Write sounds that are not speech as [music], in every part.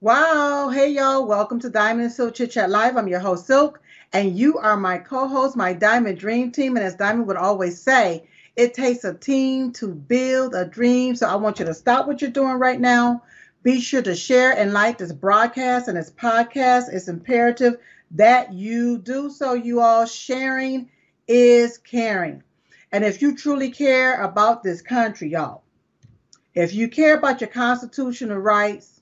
Wow. Hey, y'all. Welcome to Diamond and Silk Chit Chat Live. I'm your host, Silk, and you are my co host, my Diamond Dream Team. And as Diamond would always say, it takes a team to build a dream. So I want you to stop what you're doing right now. Be sure to share and like this broadcast and this podcast. It's imperative that you do so, you all. Sharing is caring. And if you truly care about this country, y'all, if you care about your constitutional rights,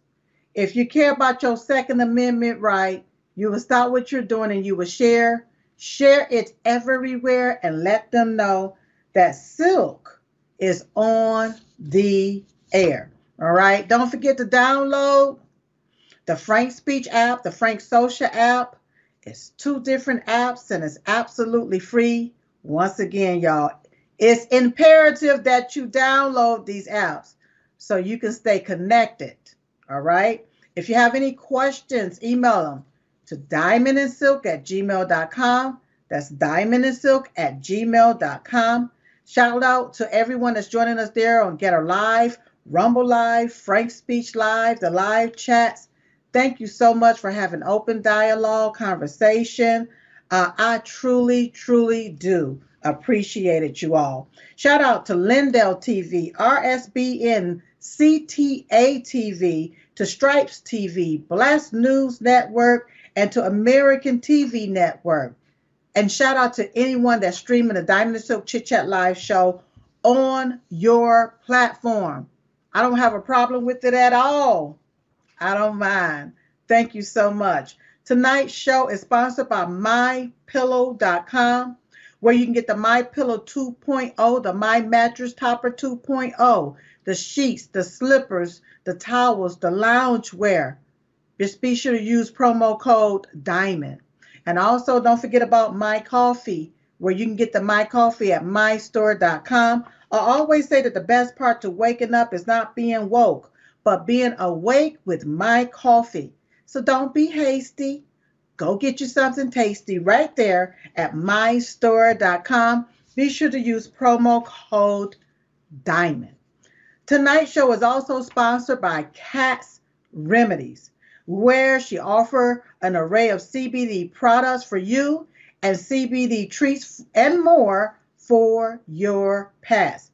if you care about your Second Amendment right, you will stop what you're doing and you will share. Share it everywhere and let them know that Silk is on the air. All right. Don't forget to download the Frank Speech app, the Frank Social app. It's two different apps and it's absolutely free. Once again, y'all, it's imperative that you download these apps so you can stay connected. All right. If you have any questions, email them to diamondandsilk at gmail.com. That's diamondandsilk at gmail.com. Shout out to everyone that's joining us there on GETTR Live, Rumble Live, Frank Speech Live, the live chats. Thank you so much for having open dialogue, conversation. Uh, I truly, truly do appreciate it, you all. Shout out to Lindell TV, RSBN, CTA TV, to Stripes TV, Blast News Network, and to American TV Network. And shout out to anyone that's streaming the Diamond and Silk Chit Chat Live show on your platform. I don't have a problem with it at all. I don't mind. Thank you so much. Tonight's show is sponsored by mypillow.com, where you can get the My Pillow 2.0, the My Mattress Topper 2.0, the sheets, the slippers, the towels, the lounge wear. Just be sure to use promo code DIAMOND. And also don't forget about My Coffee, where you can get the My Coffee at mystore.com. I always say that the best part to waking up is not being woke, but being awake with My Coffee. So don't be hasty. Go get you something tasty right there at mystore.com. Be sure to use promo code DIAMOND. Tonight's show is also sponsored by Katt's Remedies, where she offers an array of CBD products for you and CBD treats and more for your pets.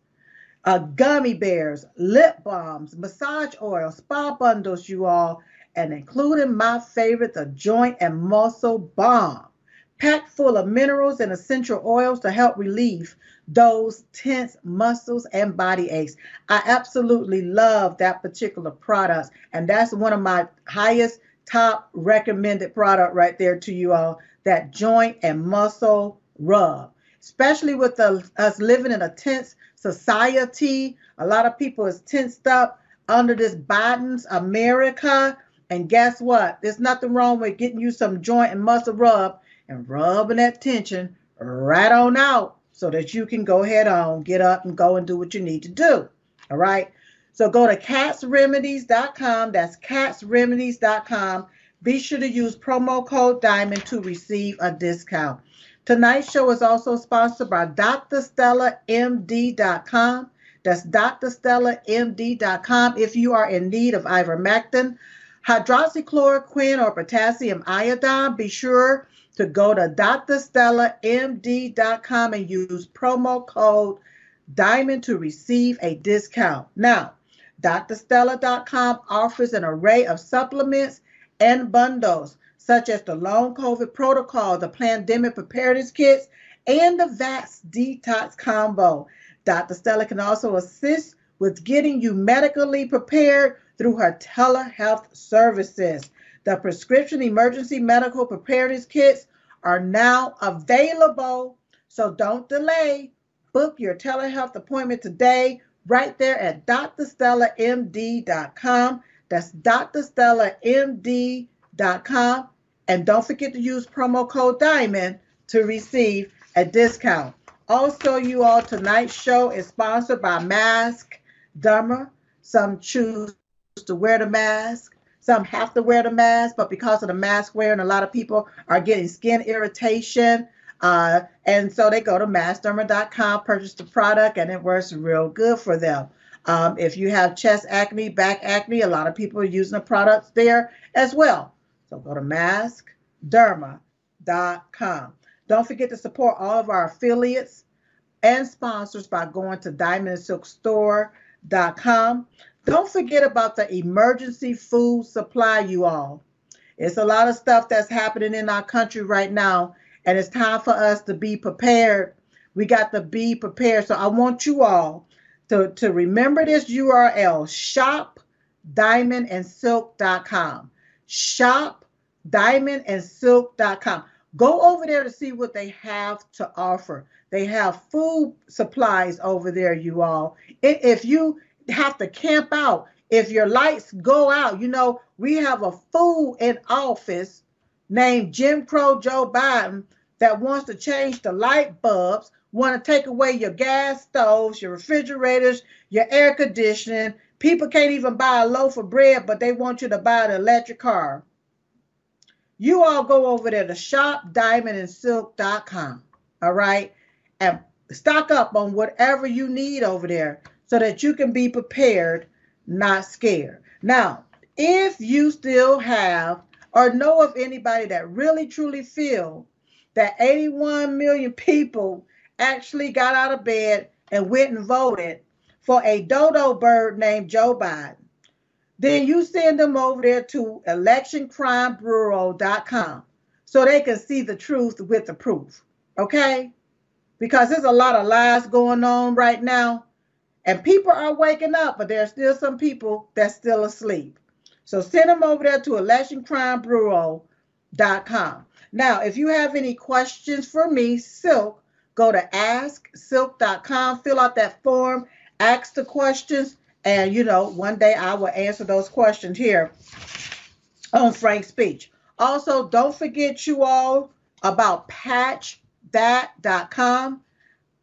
Uh, gummy bears, lip balms, massage oil, spa bundles, you all, and including my favorite, the joint and muscle balm, packed full of minerals and essential oils to help relieve those tense muscles and body aches. I absolutely love that particular product, and that's one of my highest top recommended product right there to you all. That joint and muscle rub, especially with the, us living in a tense society. A lot of people is tensed up under this Biden's America. And guess what? There's nothing wrong with getting you some joint and muscle rub and rubbing that tension right on out so that you can go ahead on, get up and go and do what you need to do. All right. So go to kattsremedies.com. That's kattsremedies.com. Be sure to use promo code DIAMOND to receive a discount. Tonight's show is also sponsored by drstellamd.com. That's drstellamd.com. If you are in need of ivermectin, hydroxychloroquine, or potassium iodine, be sure to go to drstellamd.com and use promo code DIAMOND to receive a discount. Now, drstella.com offers an array of supplements and bundles, such as the long COVID protocol, the pandemic preparedness kits, and the VAX detox combo. Dr. Stella can also assist with getting you medically prepared through her telehealth services. The prescription emergency medical preparedness kits are now available, so don't delay. Book your telehealth appointment today right there at drstellamd.com. That's drstellamd.com. And don't forget to use promo code DIAMOND to receive a discount. Also, you all, tonight's show is sponsored by Mask Derma. Some choose to wear the mask. Some have to wear the mask, but because of the mask wearing, a lot of people are getting skin irritation. Uh, and so they go to maskderma.com, purchase the product, and it works real good for them. Um, if you have chest acne, back acne, a lot of people are using the products there as well. So go to maskderma.com. Don't forget to support all of our affiliates and sponsors by going to diamondsilkstore.com. Don't forget about the emergency food supply, you all. It's a lot of stuff that's happening in our country right now, and it's time for us to be prepared. We got to be prepared. So I want you all to, to remember this URL shopdiamondandsilk.com. Shopdiamondandsilk.com. Go over there to see what they have to offer. They have food supplies over there, you all. If you have to camp out, if your lights go out, you know, we have a fool in office named Jim Crow Joe Biden that wants to change the light bulbs, want to take away your gas stoves, your refrigerators, your air conditioning. People can't even buy a loaf of bread, but they want you to buy an electric car. You all go over there to shopdiamondandsilk.com, all right, and stock up on whatever you need over there so that you can be prepared not scared. Now, if you still have or know of anybody that really truly feel that 81 million people actually got out of bed and went and voted for a dodo bird named Joe Biden, then you send them over there to electioncrimebureau.com so they can see the truth with the proof. Okay? Because there's a lot of lies going on right now and people are waking up, but there are still some people that's still asleep. So send them over there to electioncrimebureau.com. Now, if you have any questions for me, Silk, go to asksilk.com, fill out that form, ask the questions, and you know, one day I will answer those questions here on Frank's Speech. Also, don't forget you all about patchthat.com.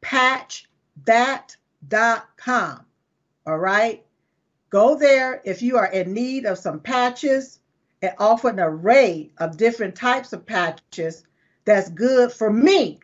Patch com. All right. Go there if you are in need of some patches and offer an array of different types of patches that's good for me.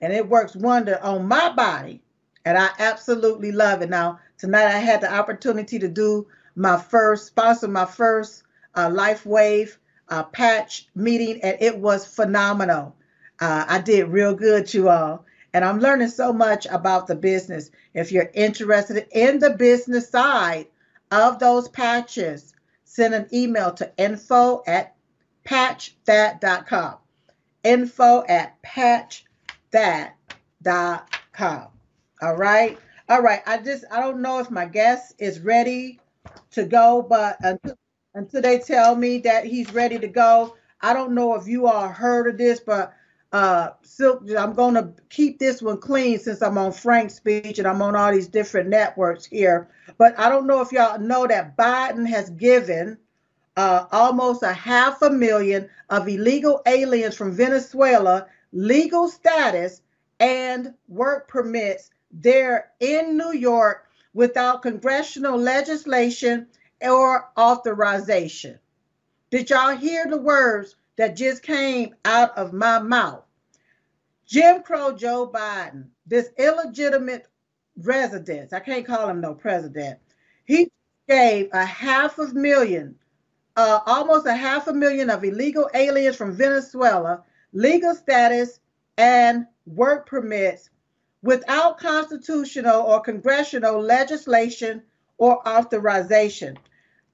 And it works wonder on my body. And I absolutely love it. Now, tonight I had the opportunity to do my first, sponsor my first uh, LifeWave uh, patch meeting, and it was phenomenal. Uh, I did real good, you all. And I'm learning so much about the business. If you're interested in the business side of those patches, send an email to info at patchthat.com. Info at patchthat.com. All right. All right. I just, I don't know if my guest is ready to go, but until, until they tell me that he's ready to go, I don't know if you all heard of this, but uh silk i'm going to keep this one clean since i'm on Frank's speech and i'm on all these different networks here. But i don't know if y'all know that biden has given uh, almost a half a million of illegal aliens from venezuela legal status and work permits there in new york without congressional legislation or authorization. Did y'all hear the words that just came out of my mouth. Jim Crow Joe Biden, this illegitimate resident, I can't call him no president, he gave a half a million, uh, almost a half a million of illegal aliens from Venezuela legal status and work permits without constitutional or congressional legislation or authorization.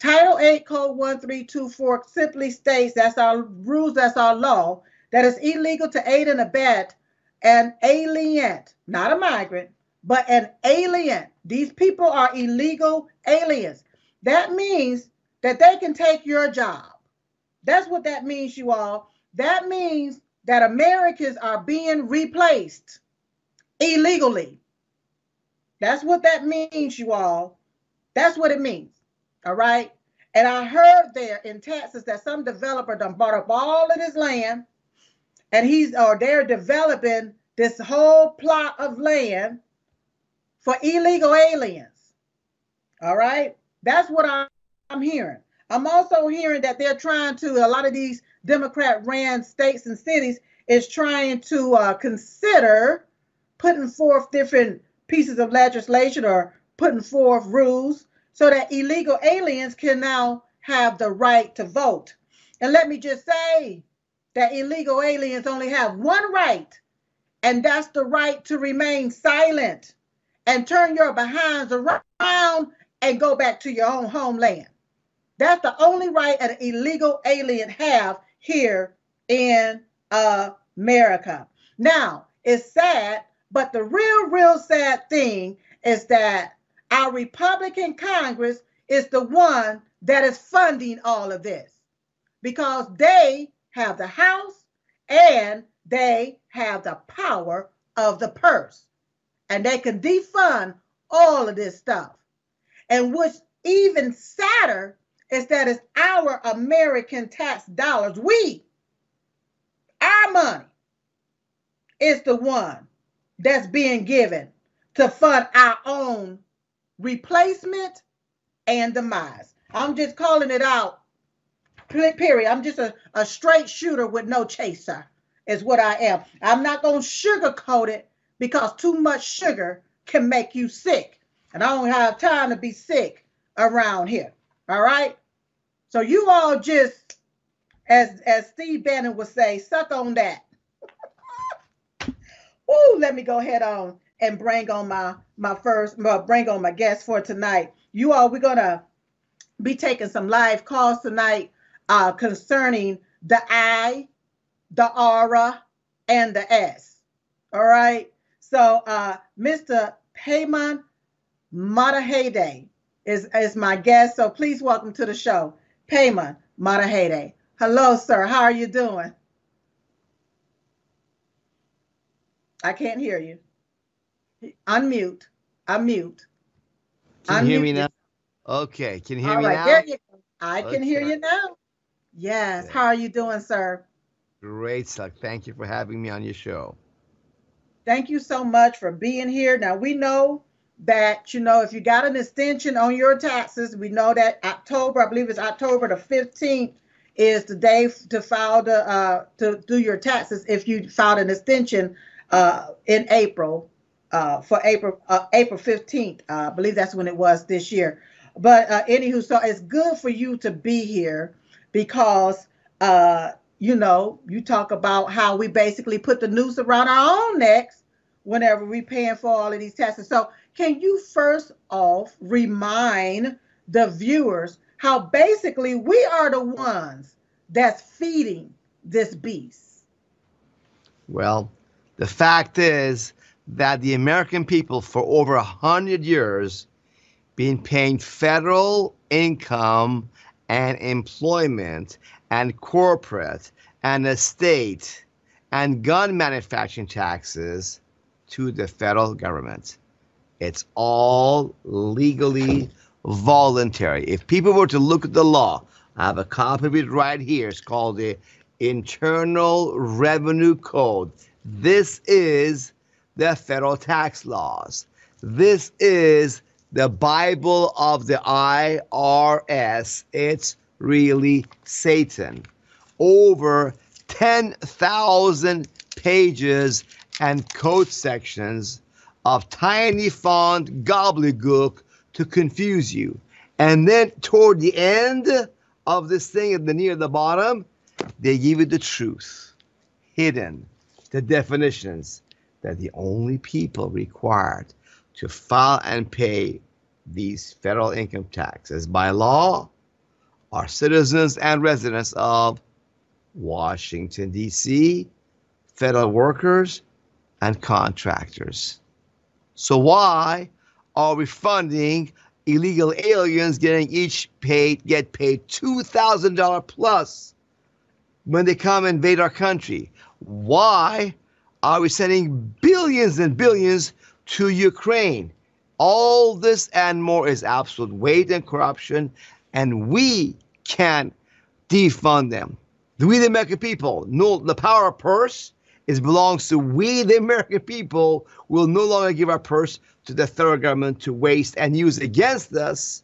Title 8, Code 1324 simply states that's our rules, that's our law, that it's illegal to aid and abet an alien, not a migrant, but an alien. These people are illegal aliens. That means that they can take your job. That's what that means, you all. That means that Americans are being replaced illegally. That's what that means, you all. That's what it means. All right. And I heard there in Texas that some developer done bought up all of this land and he's or they're developing this whole plot of land for illegal aliens. All right. That's what I'm hearing. I'm also hearing that they're trying to, a lot of these Democrat ran states and cities is trying to uh, consider putting forth different pieces of legislation or putting forth rules so that illegal aliens can now have the right to vote. And let me just say that illegal aliens only have one right, and that's the right to remain silent and turn your behinds around and go back to your own homeland. That's the only right an illegal alien have here in America. Now, it's sad, but the real, real sad thing is that our Republican Congress is the one that is funding all of this because they have the House and they have the power of the purse. And they can defund all of this stuff. And what's even sadder is that it's our American tax dollars. We, our money, is the one that's being given to fund our own replacement and demise. I'm just calling it out, period. I'm just a, a straight shooter with no chaser, is what I am. I'm not going to sugarcoat it because too much sugar can make you sick. And I don't have time to be sick around here. All right. So you all just, as as Steve Bannon would say, suck on that. [laughs] Ooh, let me go ahead on and bring on my my first bring on my guest for tonight. You all, we're gonna be taking some live calls tonight uh, concerning the I, the R, and the S. All right. So uh, Mr. Peymon Mottahedeh is, is my guest. So please welcome to the show, Peymon Mottahedeh. Hello, sir. How are you doing? I can't hear you. Unmute. Unmute. Can you hear me now? Okay. Can you hear All me right, now? there you go. I can hear you now. Yes. Yeah. How are you doing, sir? Great, Silk. Thank you for having me on your show. Thank you so much for being here. Now we know that you know if you got an extension on your taxes, we know that October, I believe it's October the 15th, is the day to file the uh to do your taxes if you filed an extension uh in April uh for April uh, April 15th. Uh, I believe that's when it was this year. But uh anywho, so it's good for you to be here because uh you know, you talk about how we basically put the noose around our own necks whenever we're paying for all of these taxes. So, can you first off remind the viewers how basically we are the ones that's feeding this beast? Well, the fact is that the American people for over a hundred years been paying federal income and employment and corporate and estate and gun manufacturing taxes to the federal government. It's all legally voluntary. If people were to look at the law, I have a copy of it right here. It's called the Internal Revenue Code. This is the federal tax laws. This is the Bible of the IRS. It's really Satan. Over 10,000 pages and code sections of tiny font gobbledygook to confuse you. And then toward the end of this thing at the near the bottom, they give you the truth, hidden, the definitions that the only people required to file and pay these federal income taxes by law are citizens and residents of Washington, D.C., federal workers, and contractors. So, why are we funding illegal aliens getting each paid get paid $2,000 plus when they come invade our country? Why are we sending billions and billions to Ukraine? All this and more is absolute waste and corruption, and we can defund them. We, the American people, no, the power of purse is belongs to we, the American people, will no longer give our purse to the federal government to waste and use against us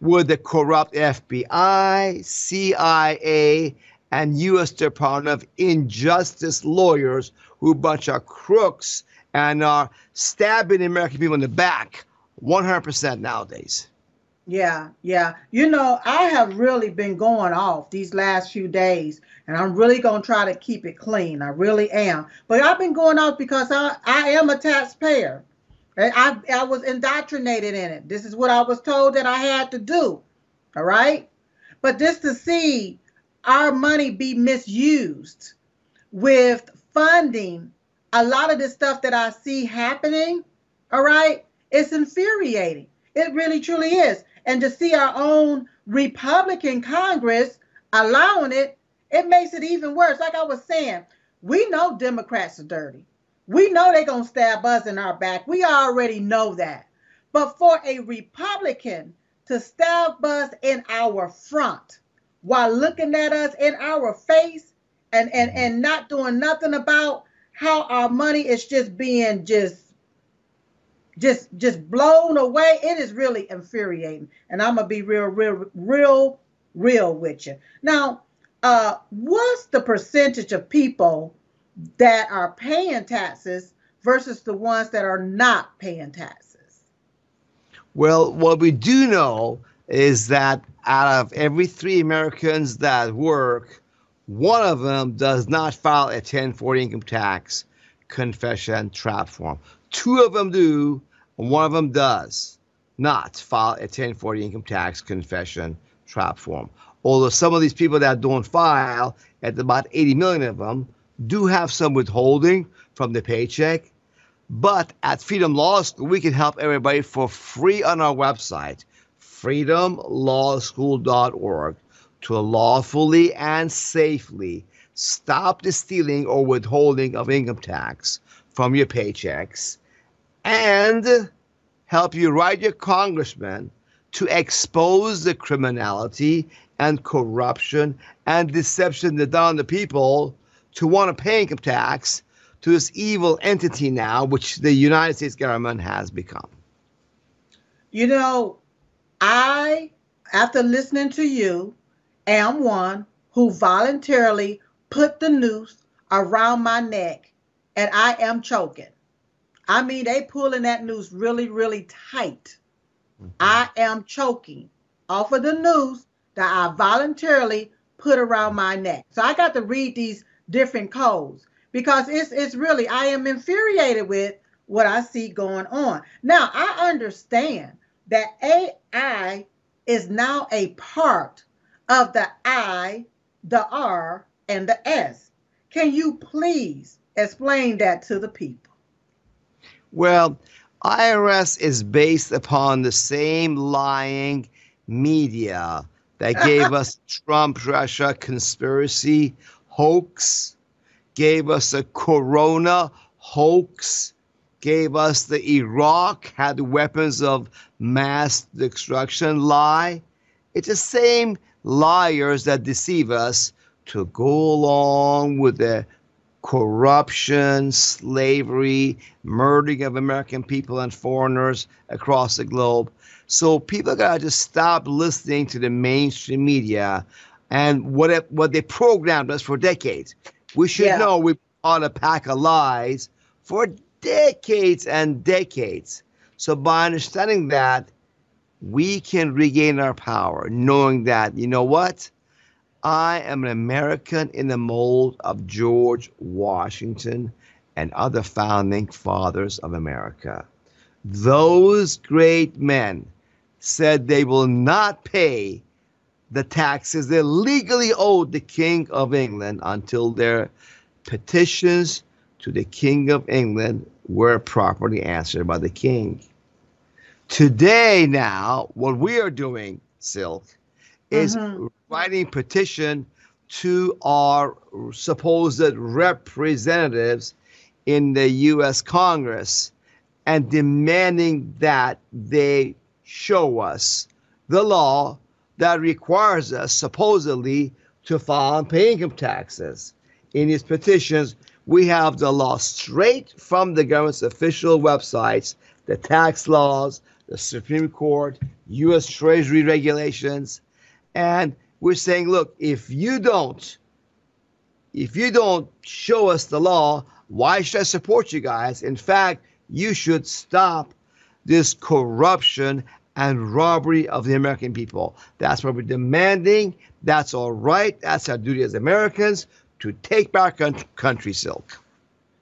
with the corrupt FBI, CIA, and U.S. Department of Injustice lawyers who bunch of crooks and are stabbing the American people in the back 100% nowadays. Yeah, yeah. You know, I have really been going off these last few days, and I'm really going to try to keep it clean. I really am. But I've been going off because I, I am a taxpayer. I, I was indoctrinated in it. This is what I was told that I had to do. All right. But just to see our money be misused with funding a lot of the stuff that I see happening, all right, it's infuriating. It really truly is and to see our own Republican Congress allowing it, it makes it even worse. Like I was saying, we know Democrats are dirty. We know they're going to stab us in our back. We already know that. But for a Republican to stab us in our front while looking at us in our face and, and, and not doing nothing about how our money is just being just just just blown away. It is really infuriating. And I'm gonna be real, real, real, real with you. Now, uh, what's the percentage of people that are paying taxes versus the ones that are not paying taxes? Well, what we do know is that out of every three Americans that work, one of them does not file a 1040 income tax confession trap form. Two of them do, and one of them does not file a 1040 income tax confession trap form. Although some of these people that don't file, at about 80 million of them, do have some withholding from the paycheck. But at Freedom Law School, we can help everybody for free on our website, freedomlawschool.org, to lawfully and safely stop the stealing or withholding of income tax from your paychecks and help you write your congressman to expose the criminality and corruption and deception that done on the people to want to pay income tax to this evil entity now, which the United States government has become. You know, I, after listening to you, am one who voluntarily put the noose around my neck and I am choking. I mean, they pulling that noose really, really tight. Mm-hmm. I am choking off of the noose that I voluntarily put around my neck. So I got to read these different codes because it's it's really I am infuriated with what I see going on. Now I understand that AI is now a part of the I, the R, and the S. Can you please explain that to the people? Well, IRS is based upon the same lying media that gave [laughs] us Trump Russia conspiracy hoax, gave us a corona hoax, gave us the Iraq had weapons of mass destruction lie. It's the same liars that deceive us to go along with the corruption, slavery, murdering of American people and foreigners across the globe. So people gotta just stop listening to the mainstream media and what it, what they programmed us for decades. We should yeah. know we on a pack of lies for decades and decades. So by understanding that, we can regain our power, knowing that you know what I am an American in the mold of George Washington and other founding fathers of America. Those great men said they will not pay the taxes they legally owed the King of England until their petitions to the King of England were properly answered by the King. Today, now, what we are doing, Silk, is mm-hmm. writing petition to our supposed representatives in the U.S. Congress and demanding that they show us the law that requires us supposedly to file and pay income taxes. In his petitions, we have the law straight from the government's official websites, the tax laws, the Supreme Court, U.S. Treasury regulations, and we're saying, look, if you don't, if you don't show us the law, why should I support you guys? In fact, you should stop this corruption and robbery of the American people. That's what we're demanding. That's all right. That's our duty as Americans to take back country, Silk.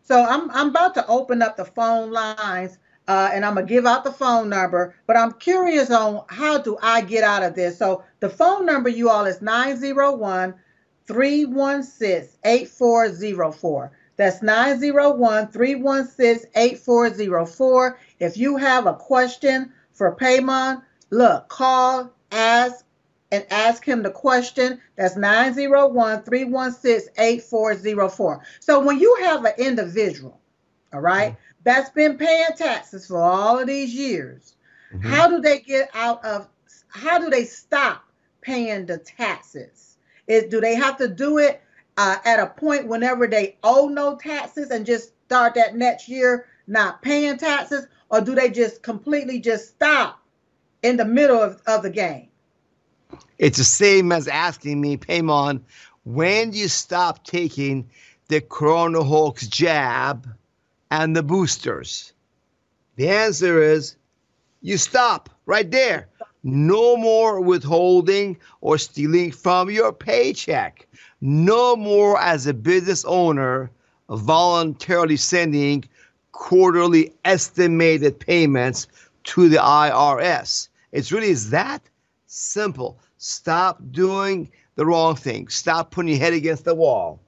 So I'm I'm about to open up the phone lines uh, and I'm gonna give out the phone number. But I'm curious on how do I get out of this. So the phone number you all is 901 316 8404. That's 901 316 8404. If you have a question for Peymon, look, call, ask, and ask him the question. That's 901 316 8404. So when you have an individual, all right, mm-hmm. that's been paying taxes for all of these years, mm-hmm. how do they get out of, how do they stop paying the taxes? Is, do they have to do it uh, at a point whenever they owe no taxes and just start that next year not paying taxes, or do they just completely just stop in the middle of, of the game? It's the same as asking me, Peymon, when do you stop taking the Corona Hoax jab and the boosters? The answer is you stop right there. No more withholding or stealing from your paycheck no more as a business owner voluntarily sending quarterly estimated payments to the IRS. It's really is that simple. Stop doing the wrong thing. Stop putting your head against the wall.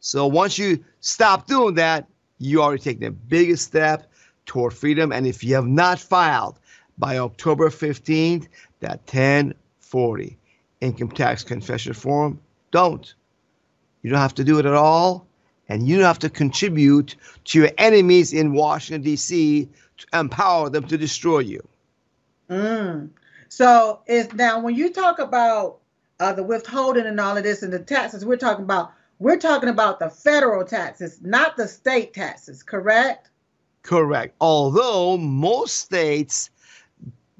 So once you stop doing that, you already taken the biggest step toward freedom. And if you have not filed by October 15th, that 1040 income tax confession form, don't. You don't have to do it at all. And you don't have to contribute to your enemies in Washington, D.C. to empower them to destroy you. Mm. So is now when you talk about uh, the withholding and all of this and the taxes, we're talking about we're talking about the federal taxes, not the state taxes, correct? Correct. Although most states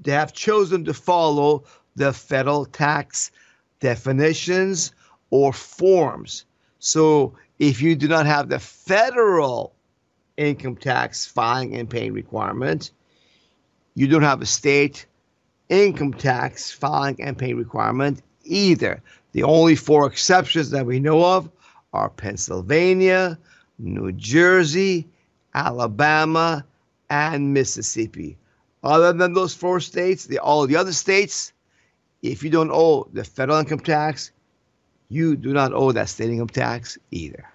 they have chosen to follow the federal tax definitions or forms. So if you do not have the federal income tax filing and paying requirement, you don't have a state income tax filing and paying requirement either. The only four exceptions that we know of are Pennsylvania, New Jersey, Alabama, and Mississippi. Other than those four states, the, all the other states, if you don't owe the federal income tax, you do not owe that state income tax either.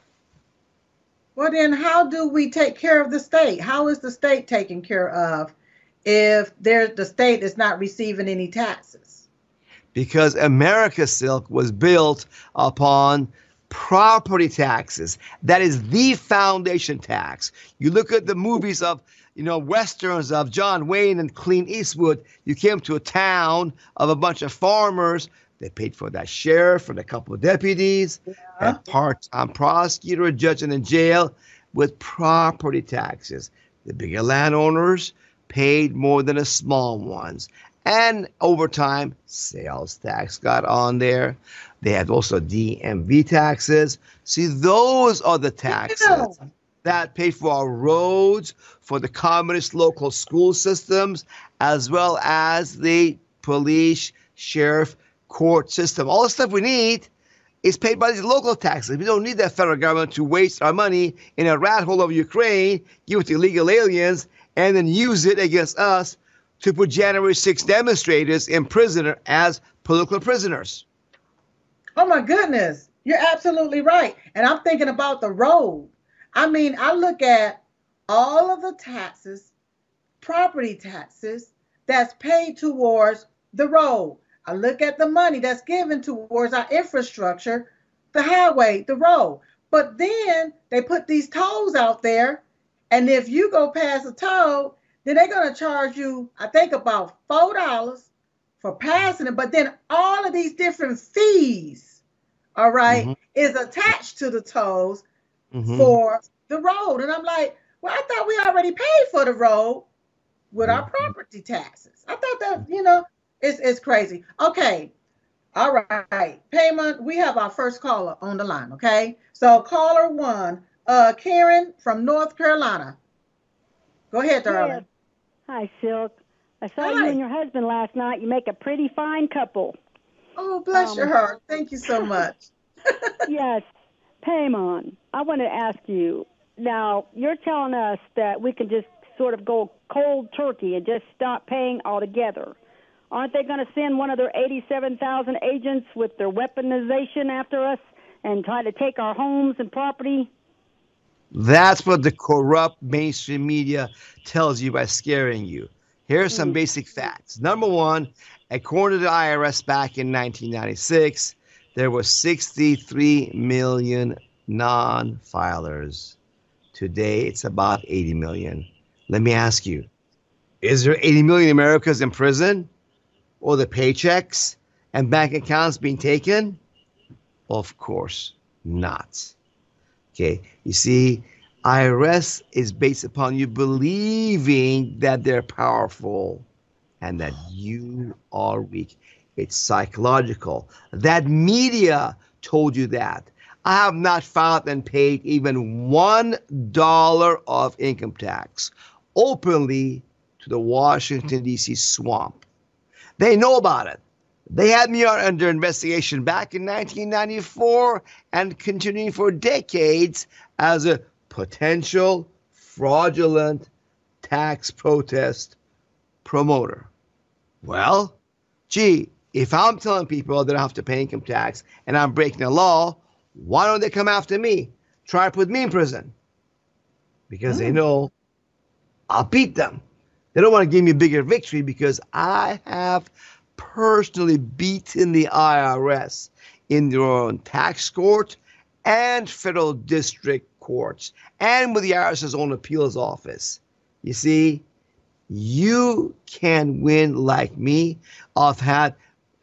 Well, then, how do we take care of the state? How is the state taken care of if there, the state is not receiving any taxes? Because America Silk was built upon property taxes. That is the foundation tax. You look at the movies of, you know, westerns of John Wayne and Clint Eastwood. You came to a town of a bunch of farmers they paid for that sheriff and a couple of deputies, yeah. that part-time prosecutor, a judge, and a jail with property taxes. The bigger landowners paid more than the small ones. And over time, sales tax got on there. They had also DMV taxes. See, those are the taxes yeah. that pay for our roads, for the communist local school systems, as well as the police, sheriff, court system. All the stuff we need is paid by these local taxes. We don't need that federal government to waste our money in a rat hole of Ukraine, give it to illegal aliens, and then use it against us to put January 6 demonstrators in prison as political prisoners. Oh my goodness. You're absolutely right. And I'm thinking about the road. I mean, I look at all of the taxes, property taxes that's paid towards the road. I look at the money that's given towards our infrastructure, the highway, the road. But then they put these tolls out there, and if you go past a toll, then they're going to charge you, I think, about four dollars for passing it. But then all of these different fees, all right, mm-hmm. is attached to the tolls mm-hmm. for the road. And I'm like, well, I thought we already paid for the road with mm-hmm. our property taxes. I thought that, you know, it's it's crazy. Okay. All right. Peymon. We have our first caller on the line. Okay. So caller one, uh, Karen from North Carolina. Go ahead, darling. Hi, Silk. I saw Hi. you and your husband last night. You make a pretty fine couple. Oh, bless um, your heart. Thank you so much. [laughs] [laughs] yes. Peymon, I want to ask you now, you're telling us that we can just sort of go cold turkey and just stop paying altogether. Aren't they going to send one of their 87,000 agents with their weaponization after us and try to take our homes and property? That's what the corrupt mainstream media tells you by scaring you. Here are some mm. basic facts. Number one, according to the IRS back in 1996, there were 63 million non filers. Today, it's about 80 million. Let me ask you is there 80 million Americans in prison? Or the paychecks and bank accounts being taken? Of course not. Okay, you see, IRS is based upon you believing that they're powerful and that you are weak. It's psychological. That media told you that. I have not found and paid even one dollar of income tax openly to the Washington, D.C. swamp. They know about it. They had me under investigation back in 1994 and continuing for decades as a potential fraudulent tax protest promoter. Well, gee, if I'm telling people they don't have to pay income tax and I'm breaking the law, why don't they come after me? Try to put me in prison. Because they hmm. know I'll beat them. They don't want to give me a bigger victory because I have personally beaten the IRS in their own tax court and federal district courts and with the IRS's own appeals office. You see, you can win like me. I've had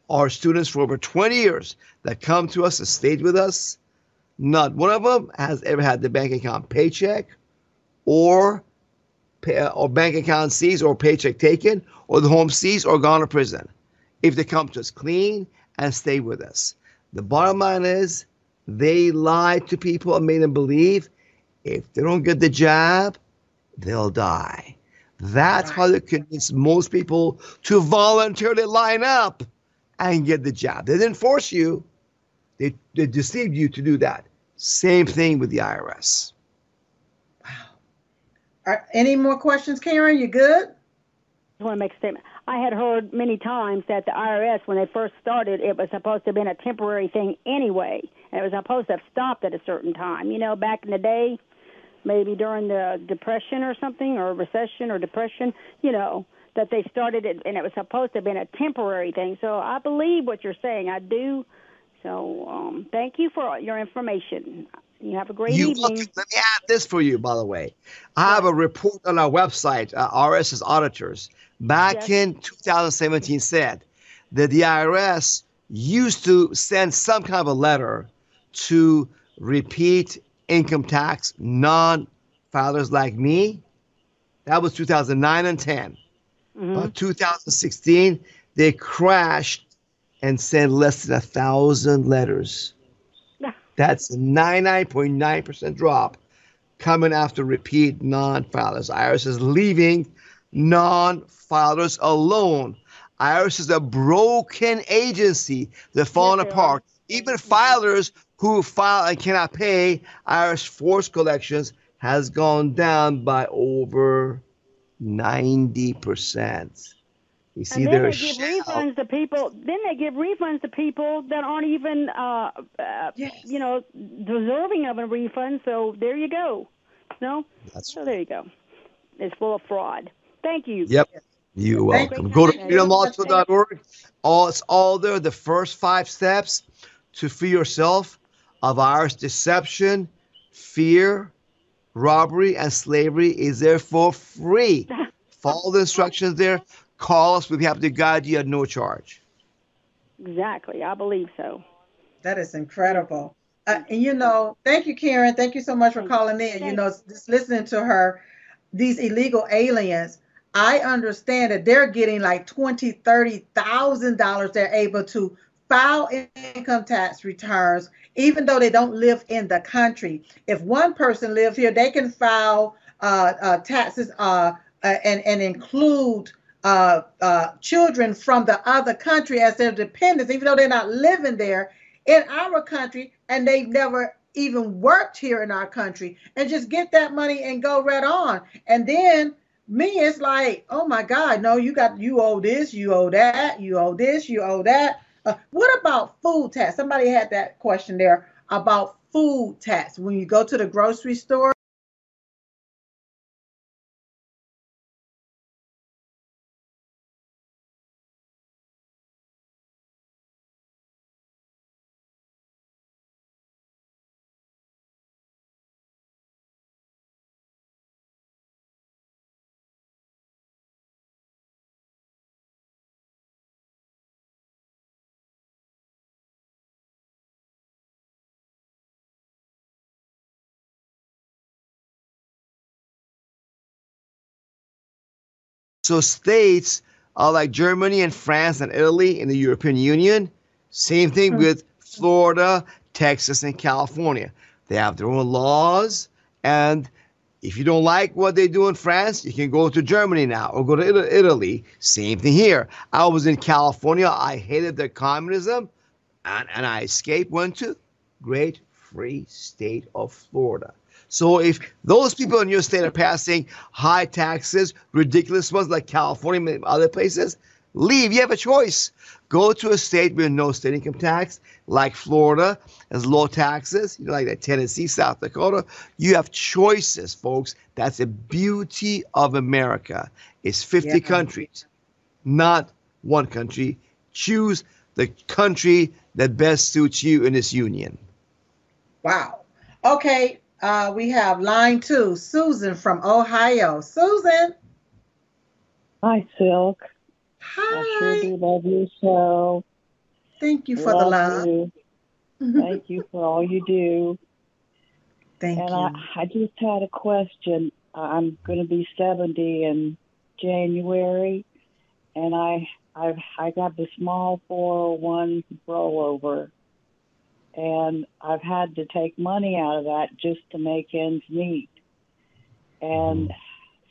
our students for over 20 years that come to us and stayed with us. Not one of them has ever had the bank account paycheck or pay, or bank account seized or paycheck taken or the home seized or gone to prison if they come to us clean and stay with us. The bottom line is they lied to people and made them believe if they don't get the job, they'll die. That's how they convince most people to voluntarily line up and get the job. They didn't force you, they, they deceived you to do that. Same thing with the IRS. Are, any more questions, Karen? You good? I want to make a statement. I had heard many times that the IRS, when they first started, it was supposed to have been a temporary thing anyway, and it was supposed to have stopped at a certain time. You know, back in the day, maybe during the depression or something, or recession or depression. You know, that they started it, and it was supposed to have been a temporary thing. So I believe what you're saying. I do. So um, thank you for your information. You have a great you evening. Look, let me add this for you, by the way. I have a report on our website, uh, RS's auditors, back yes. in 2017 said that the IRS used to send some kind of a letter to repeat income tax non filers like me. That was 2009 and 10. Mm-hmm. But 2016, they crashed and sent less than a thousand letters [laughs] that's a 99.9% drop coming after repeat non-filers. IRS is leaving non-filers alone. IRS is a broken agency. They're falling yes, apart. Even filers who file and cannot pay, IRS force collections has gone down by over 90%. You see, and then they give refunds to people. Then they give refunds to people that aren't even, uh, uh, yes. you know, deserving of a refund. So there you go. No. That's so there you go. It's full of fraud. Thank you. Yep. You're welcome. Go to freedomlaw.org. All it's all there. The first five steps to free yourself of our deception, fear, robbery, and slavery is there for free. Follow the instructions there call us. We'll be happy to guide you at no charge. Exactly. I believe so. That is incredible. Uh, and you know, thank you, Karen. Thank you so much for calling in. You know, just listening to her, these illegal aliens. I understand that they're getting like twenty, thirty thousand dollars. They're able to file income tax returns, even though they don't live in the country. If one person lives here, they can file uh, uh, taxes uh, uh and and include uh, uh, children from the other country as their dependents, even though they're not living there in our country and they've never even worked here in our country, and just get that money and go right on. And then me, it's like, oh my God, no, you got you owe this, you owe that, you owe this, you owe that. Uh, what about food tax? Somebody had that question there about food tax. When you go to the grocery store, So states are like Germany and France and Italy in the European Union. Same thing hmm. with Florida, Texas, and California. They have their own laws. And if you don't like what they do in France, you can go to Germany now or go to Italy. Same thing here. I was in California. I hated their communism. And, and I escaped, went to great free state of Florida. So if those people in your state are passing high taxes, ridiculous ones like California and other places, leave. You have a choice. Go to a state with no state income tax, like Florida, has low taxes, you know, like Tennessee, South Dakota. You have choices, folks. That's the beauty of America. It's 50 yeah. countries, not one country. Choose the country that best suits you in this union. Wow. Okay, uh, we have line two, Susan from Ohio. Susan. Hi, Silk. Hi. I sure do love your show. Thank you for love the love. You. Thank you for all you do. Thank and you. I, I just had a question. I'm going to be 70 in January, and I I've I got the small 401 rollover and I've had to take money out of that just to make ends meet. And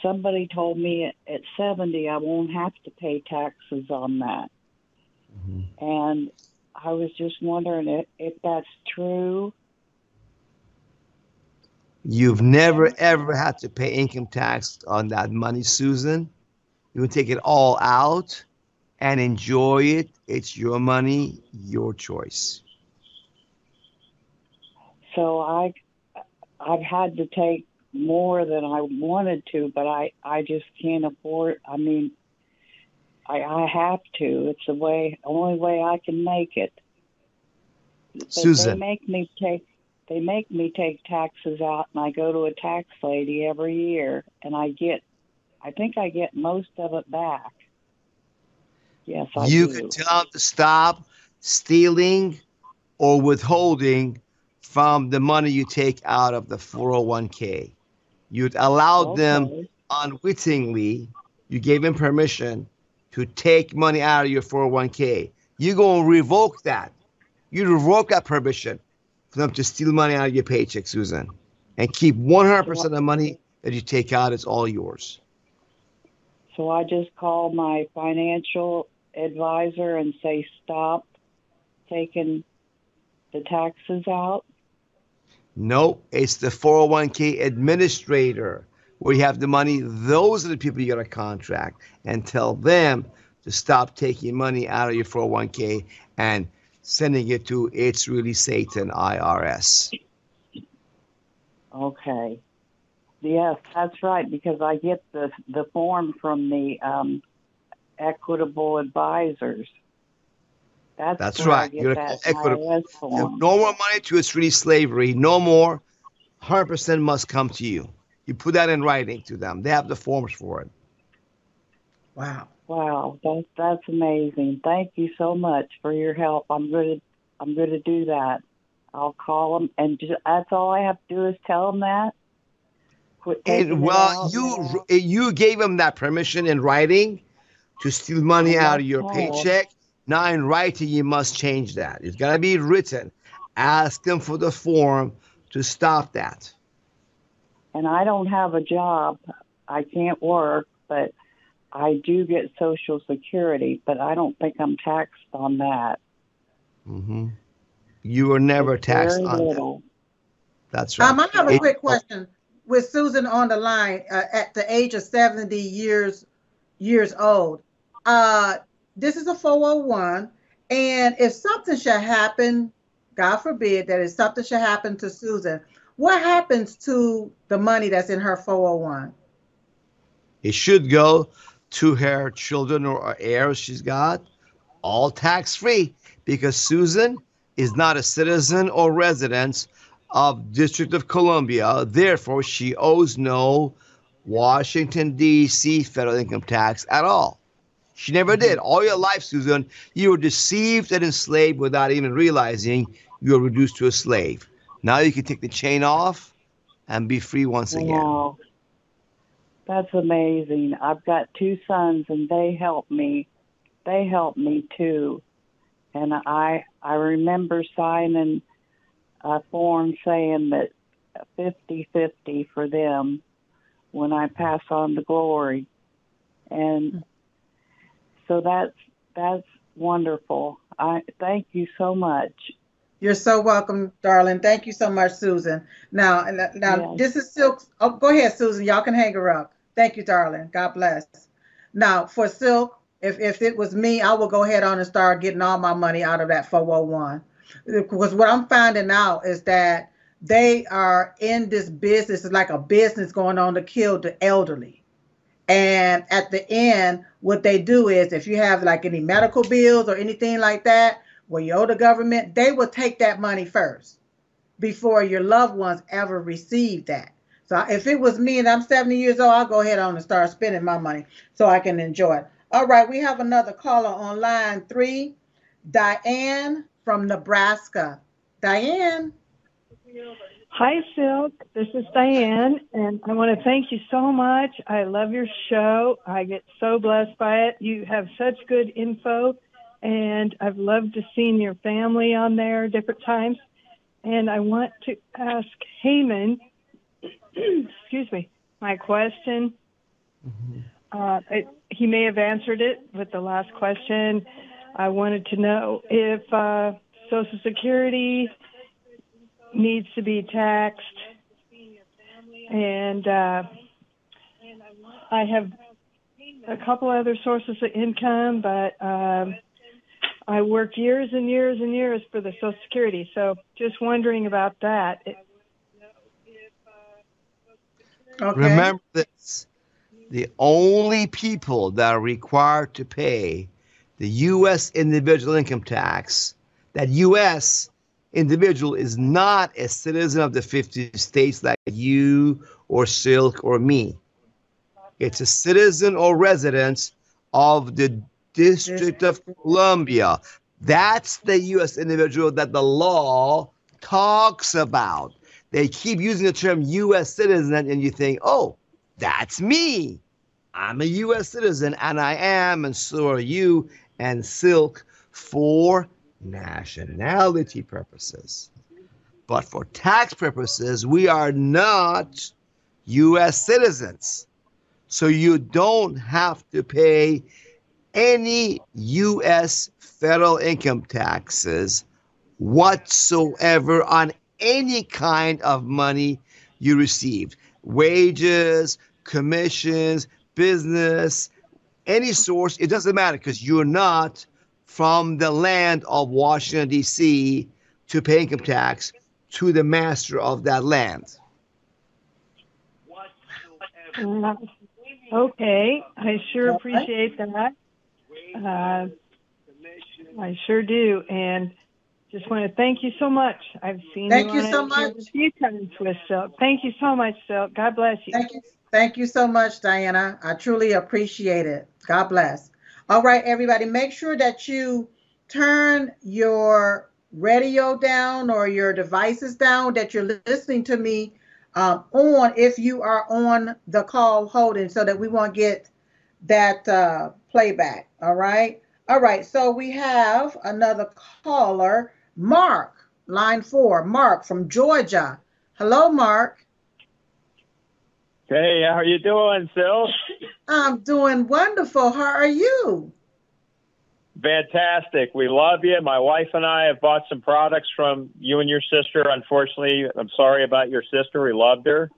somebody told me at 70 I won't have to pay taxes on that. Mm-hmm. And I was just wondering if, if that's true. You've never ever had to pay income tax on that money, Susan. You can take it all out and enjoy it. It's your money, your choice. So I, I've had to take more than I wanted to, but I, I just can't afford. I mean, I, I have to. It's the way, only way I can make it. Susan, they make me take. They make me take taxes out, and I go to a tax lady every year, and I get. I think I get most of it back. Yes, I you do. can tell them to stop stealing or withholding from the money you take out of the 401k. You'd allowed okay. them unwittingly, you gave them permission to take money out of your 401k. You're going to revoke that. You revoke that permission for them to steal money out of your paycheck, Susan, and keep 100% of the money that you take out is all yours. So I just call my financial advisor and say, stop taking the taxes out? No, it's the 401k administrator where you have the money. Those are the people you got to contract and tell them to stop taking money out of your 401k and sending it to It's Really Satan IRS. Okay. Yes, that's right, because I get the, the form from the um, Equitable Advisors. That's, That's right. You're that equitable. No more money to it's really slavery. No more. 100% must come to you. You put that in writing to them. They have the forms for it. Wow. Wow, that's that's amazing. Thank you so much for your help. I'm going to I'm going to do that. I'll call them, and just, that's all I have to do is tell them that. And, well, you you gave them that permission in writing to steal money out of your paycheck. Now, in writing, you must change that. It's got to be written. Ask them for the form to stop that. And I don't have a job. I can't work, but I do get Social Security, but I don't think I'm taxed on that. Mm-hmm. You were never It's taxed very on that. That's right. Um, I have a quick question. With Susan on the line uh, at the age of 70 years years old, uh, this is a 401, and if something should happen, God forbid that if something should happen to Susan, what happens to the money that's in her 401? It should go to her children or heirs she's got, all tax free, because Susan is not a citizen or resident of District of Columbia. Therefore, she owes no Washington D.C. federal income tax at all. She never mm-hmm. did. All your life, Susan, you were deceived and enslaved without even realizing you were reduced to a slave. Now you can take the chain off and be free once again. Wow. That's amazing. I've got two sons and they help me. They help me too. And I I remember signing a form saying that 50-50 for them when I pass on to glory. And mm-hmm. So that's that's wonderful. I thank you so much. You're so welcome, darling. Thank you so much, Susan. Now, uh, now Yes. this is Silk. Oh, go ahead, Susan. Y'all can hang her up. Thank you, darling. God bless. Now, for Silk, if if it was me, I would go ahead on and start getting all my money out of that 401. Because what I'm finding out is that they are in this business. It's like a business going on to kill the elderly. And at the end, what they do is if you have like any medical bills or anything like that, where you owe the government, they will take that money first before your loved ones ever receive that. So if it was me and I'm 70 years old, I'll go ahead on and start spending my money so I can enjoy it. All right, we have another caller on line three, Diane from Nebraska. Diane. Hi, Silk. This is Diane, and I want to thank you so much. I love your show. I get so blessed by it. You have such good info, and I've loved to see your family on there different times. And I want to ask Peymon, [clears throat] excuse me, my question. Uh, it, he may have answered it with the last question. I wanted to know if uh, Social Security needs to be taxed, and uh, I have a couple other sources of income, but um, I worked years and years and years for the Social Security. So just wondering about that. It, Okay. Remember this the only people that are required to pay the U.S. individual income tax, that U.S. individual is not a citizen of the 50 states like you or Silk or me. It's a citizen or resident of the District of Columbia. That's the U.S. individual that the law talks about. They keep using the term U.S. citizen, and you think, oh, that's me. I'm a U.S. citizen, and I am, and so are you and Silk for nationality purposes. But for tax purposes, we are not U.S. citizens. So you don't have to pay any U.S. federal income taxes whatsoever on any kind of money you received wages, commissions, business, any source, it doesn't matter because you're not from the land of Washington, D.C. to pay income tax to the master of that land. uh, okay, I sure appreciate that. Uh, I sure do, and just want to thank you so much. I've seen Thank you, you on so it much. a few times with Silk. Thank you so much, Silk. God bless you. Thank you. Thank you so much, Diana. I truly appreciate it. God bless. All right, everybody, make sure that you turn your radio down or your devices down that you're listening to me um, on if you are on the call holding so that we won't get that uh, playback. All right. All right. So we have another caller, Mark, line four. Mark from Georgia. Hello, Mark. Hey, how are you doing, Sil? I'm doing wonderful. How are you? Fantastic. We love you. My wife and I have bought some products from you and your sister. Unfortunately, I'm sorry about your sister. We loved her.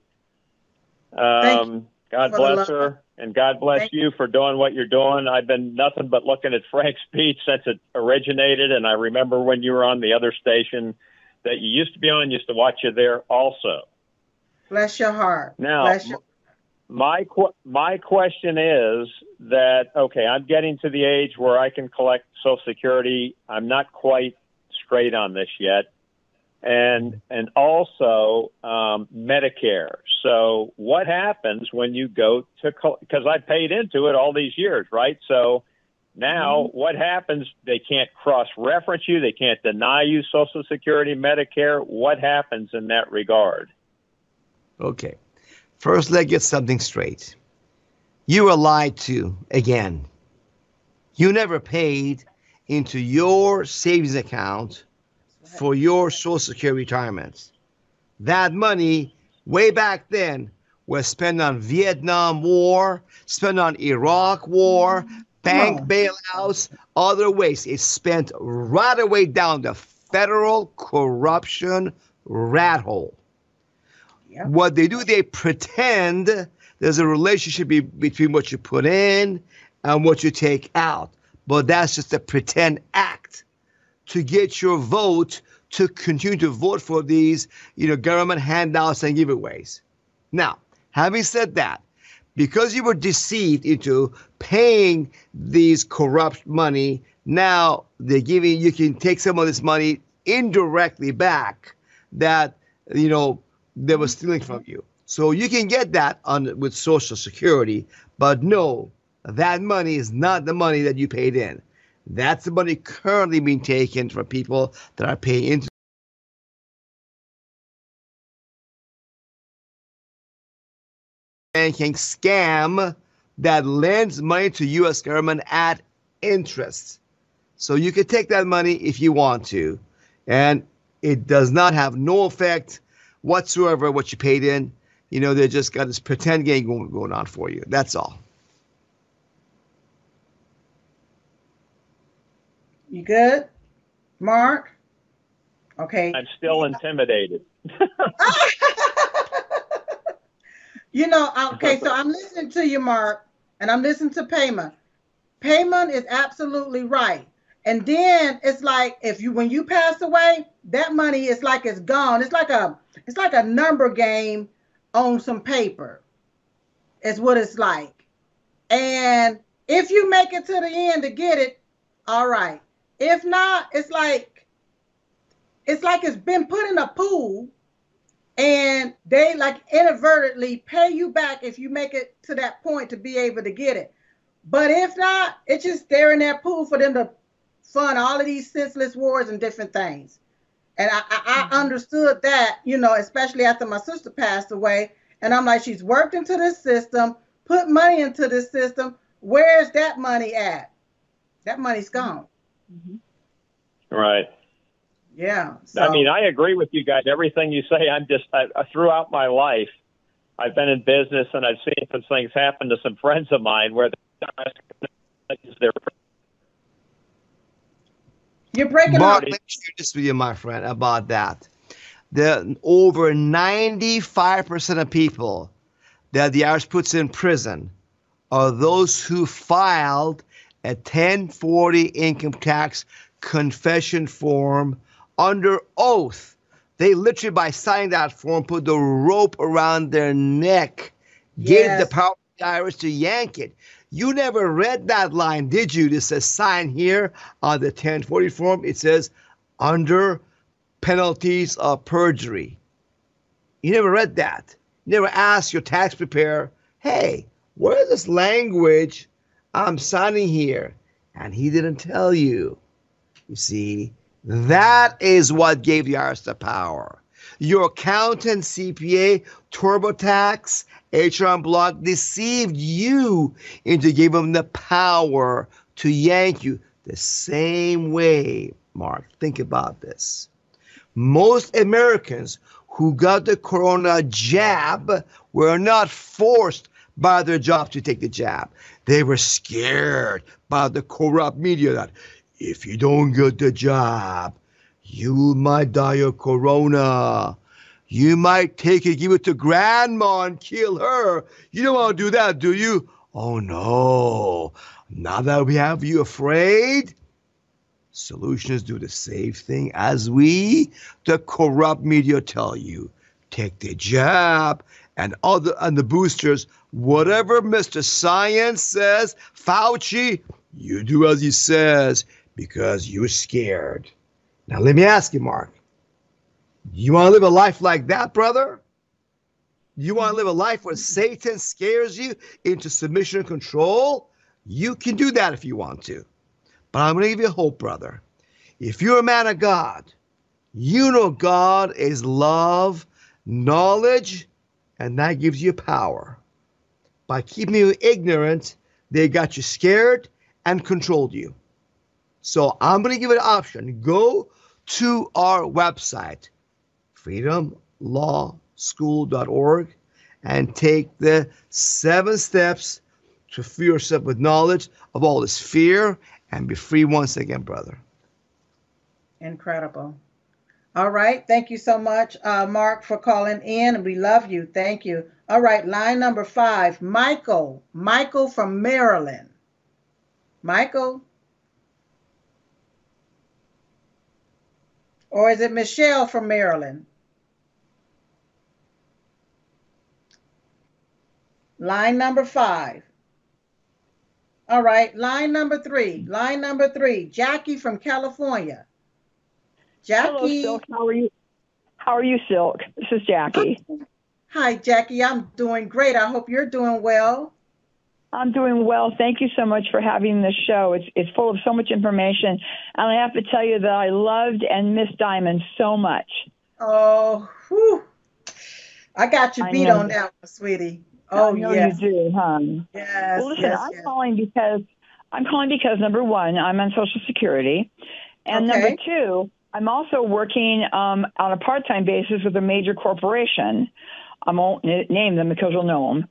Um, God bless her, and God bless Thank you for doing what you're doing. I've been nothing but looking at Frank's Beach since it originated, and I remember when you were on the other station that you used to be on. Used to watch you there also. Bless your heart. Now, your- my my question is that okay? I'm getting to the age where I can collect Social Security. I'm not quite straight on this yet, and and also um, Medicare. So what happens when you go to because I paid into it all these years, right? So now mm-hmm. what happens? They can't cross reference you. They can't deny you Social Security, Medicare. What happens in that regard? Okay. First, let's get something straight. You were lied to again. You never paid into your savings account for your Social Security retirement. That money, way back then, was spent on Vietnam War, spent on Iraq War, bank bailouts, other ways. It's spent right away down the federal corruption rat hole. What they do, they pretend there's a relationship be- between what you put in and what you take out. But that's just a pretend act to get your vote to continue to vote for these, you know, government handouts and giveaways. Now, having said that, because you were deceived into paying these corrupt money, now they're giving you can take some of this money indirectly back that you know they were stealing from you. So you can get that on with Social Security, but no, that money is not the money that you paid in. That's the money currently being taken from people that are paying into banking scam that lends money to U.S. government at interest. So you can take that money if you want to, and it does not have no effect whatsoever what you paid in. You know, they just got this pretend game going, going on for you. That's all. You good, Mark? Okay. I'm still intimidated. [laughs] you know, okay, so I'm listening to you, Mark, and I'm listening to Peymon. Peymon is absolutely right. And then it's like if you when you pass away, that money is like it's gone. It's like a it's like a number game on some paper. Is what it's like. And if you make it to the end to get it, all right. If not, it's like it's like it's been put in a pool and they like inadvertently pay you back if you make it to that point to be able to get it. But if not, it's just there in that pool for them to fund all of these senseless wars and different things. And I, I, I mm-hmm. understood that, you know, especially after my sister passed away. And I'm like, she's worked into this system, put money into this system. Where's that money at? That money's mm-hmm. gone. Mm-hmm. Right. Yeah. So. I mean, I agree with you guys. Everything you say, I'm just I, throughout my life, I've been in business and I've seen some things happen to some friends of mine where they're you're breaking Mark, up. let me share this with you, my friend, about that. The over 95% of people that the IRS puts in prison are those who filed a 1040 income tax confession form under oath. They literally, by signing that form, put the rope around their neck, yes. gave the power to the IRS to yank it. You never read that line, did you? This says sign here on the 1040 form. It says under penalties of perjury. You never read that. You never asked your tax preparer, hey, what is this language I'm signing here? And he didn't tell you. You see, that is what gave the IRS the power. Your accountant, CPA, TurboTax, HR Block deceived you into giving them the power to yank you the same way, Mark. Think about this. Most Americans who got the corona jab were not forced by their job to take the jab. They were scared by the corrupt media that if you don't get the jab, you might die of corona. You might take it, give it to grandma and kill her. You don't want to do that, do you? Oh no. Now that we have you afraid, solutions do the same thing as we, the corrupt media, tell you. Take the jab and other and the boosters, whatever Mr. Science says, Fauci, you do as he says because you're scared. Now let me ask you, Mark. You want to live a life like that, brother? You want to live a life where Satan scares you into submission and control? You can do that if you want to. But I'm going to give you hope, brother. If you're a man of God, you know God is love, knowledge, and that gives you power. By keeping you ignorant, they got you scared and controlled you. So I'm going to give it an option. Go to our website, freedomlawschool.org, and take the seven steps to free yourself with knowledge of all this fear and be free once again, brother. Incredible. All right. Thank you so much, uh, Mark, for calling in. We love you. Thank you. All right. Line number five, Michael. Michael from Maryland. Michael. Or is it Michelle from Maryland? Line number five. All right, line number three. Line number three. Jackie from California. Jackie. Hello, Silk. How are you? How are you, Silk? This is Jackie. Hi, Jackie. I'm doing great. I hope you're doing well. I'm doing well. Thank you so much for having this show. It's it's full of so much information, and I have to tell you that I loved and missed Diamond so much. Oh, whew. I got you beat on that one, sweetie. Oh, I know yes. you do, huh? Yes. Well, listen, yes, I'm yes. calling because I'm calling because number one, I'm on Social Security, and Okay. number two, I'm also working um, on a part-time basis with a major corporation. I won't n- name them because you'll know them.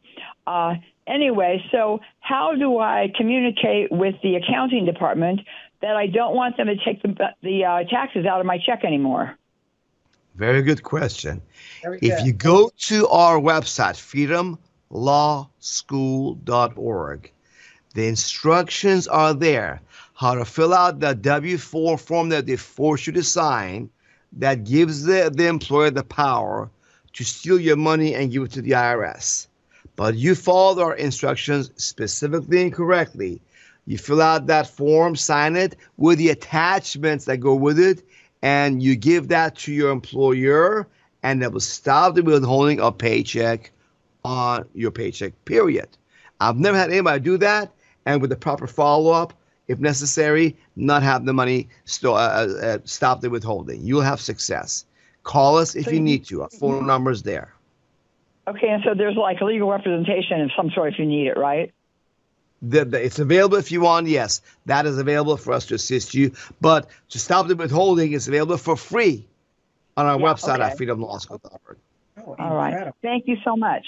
Uh, anyway, so how do I communicate with the accounting department that I don't want them to take the, the uh, taxes out of my check anymore? Very good question. Very If you go to our website, freedomlawschool.org, the instructions are there how to fill out the W 4 form that they force you to sign that gives the, the employer the power to steal your money and give it to the IRS. But you followed our instructions specifically and correctly. You fill out that form, sign it with the attachments that go with it, and you give that to your employer, and that will stop the withholding of paycheck on your paycheck, period. I've never had anybody do that, and with the proper follow up, if necessary, not have the money sto- uh, uh, uh, stop the withholding. You'll have success. Call us if So you you- need to. Our phone number is there. Okay, and so there's like legal representation of some sort if you need it, right? The, the- it's available if you want. Yes, that is available for us to assist you. But to stop the withholding, it's available for free on our Yeah, website at okay. freedomlawschool.org. Oh, All right. Thank you so much.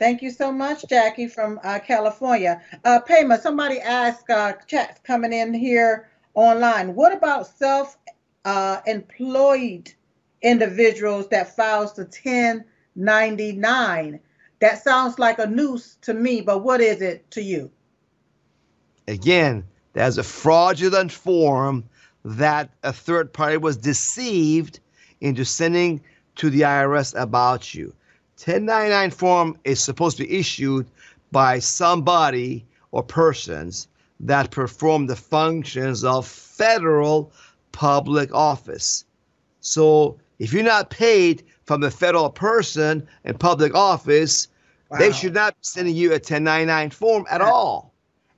Thank you so much, Jackie from uh, California. Uh, Pema, somebody asked, uh, chat coming in here online, what about self uh, employed individuals that files the 1099? That sounds like a noose to me, but what is it to you? Again, there's a fraudulent form that a third party was deceived into sending to the IRS about you. 1099 form is supposed to be issued by somebody or persons that perform the functions of federal public office. So if you're not paid from the federal person in public office, they should not be sending you a 1099 form at all.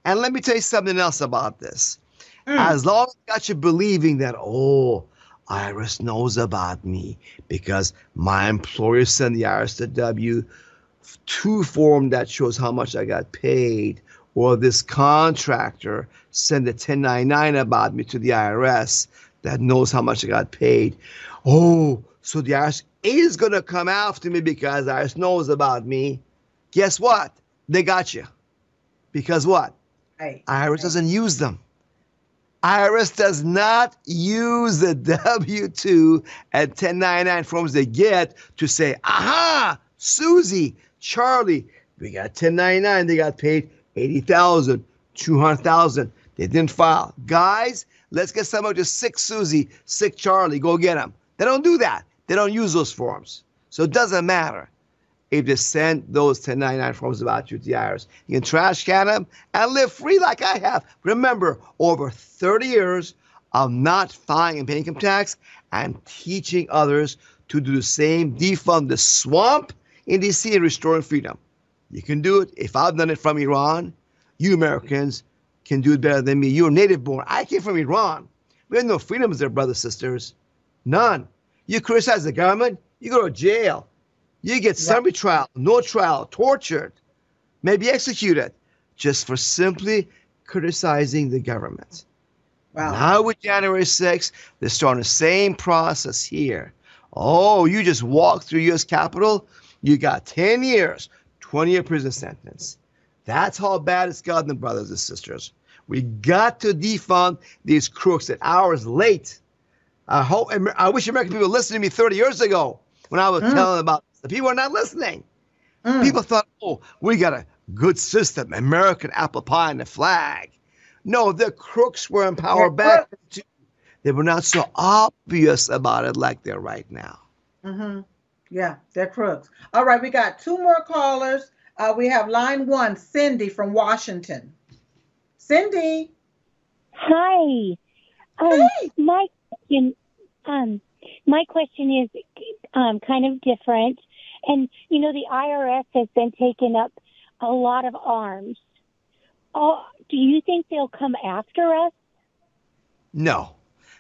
And let me tell you something else about this. Mm. As long as I got you believing that, oh, IRS knows about me because my employer sent the IRS the W two form that shows how much I got paid, or this contractor sent a 1099 about me to the IRS that knows how much I got paid. Oh, So the IRS is going to come after me because the IRS knows about me. Guess what? They got you. Because what? Hey, IRS doesn't use them. IRS does not use the W 2 and 1099 forms they get to say, aha, Susie, Charlie, we got 1099, they got paid 80,000, 200,000. They didn't file. Guys, let's get someone to sic Susie, sic Charlie, go get them. They don't do that. They don't use those forms. So it doesn't matter if they send those 1099 forms about you to the IRS. You can trash can them and live free like I have. Remember, over 30 years of not filing and paying income tax and teaching others to do the same, defund the swamp in DC and restoring freedom. You can do it. If I've done it from Iran, you Americans can do it better than me. You're native born. I came from Iran. We have no freedoms there, brothers, sisters. None. You criticize the government, you go to jail. You get summary trial, no trial, tortured, maybe executed, just for simply criticizing the government. Wow. Now with January 6th, they're starting the same process here. Oh, you just walked through U.S. Capitol, you got 10 years, 20 year prison sentence. That's how bad it's gotten, brothers and sisters. We got to defund these crooks at hours late. I hope I wish American people listened to me 30 years ago when I was Mm. telling them about. The people are not listening. Mm. People thought, oh, we got a good system, American apple pie and the flag. No, the crooks were in power They're back. then, too. They were not so obvious about it like they're right now. Mm-hmm. Yeah, they're crooks. All right, we got two more callers. Uh, we have line one, Cindy from Washington. Cindy. Hi. Um, Hey. My question, um, my question is um, kind of different, and you know the IRS has been taking up a lot of arms. Oh, do you think they'll come after us? No,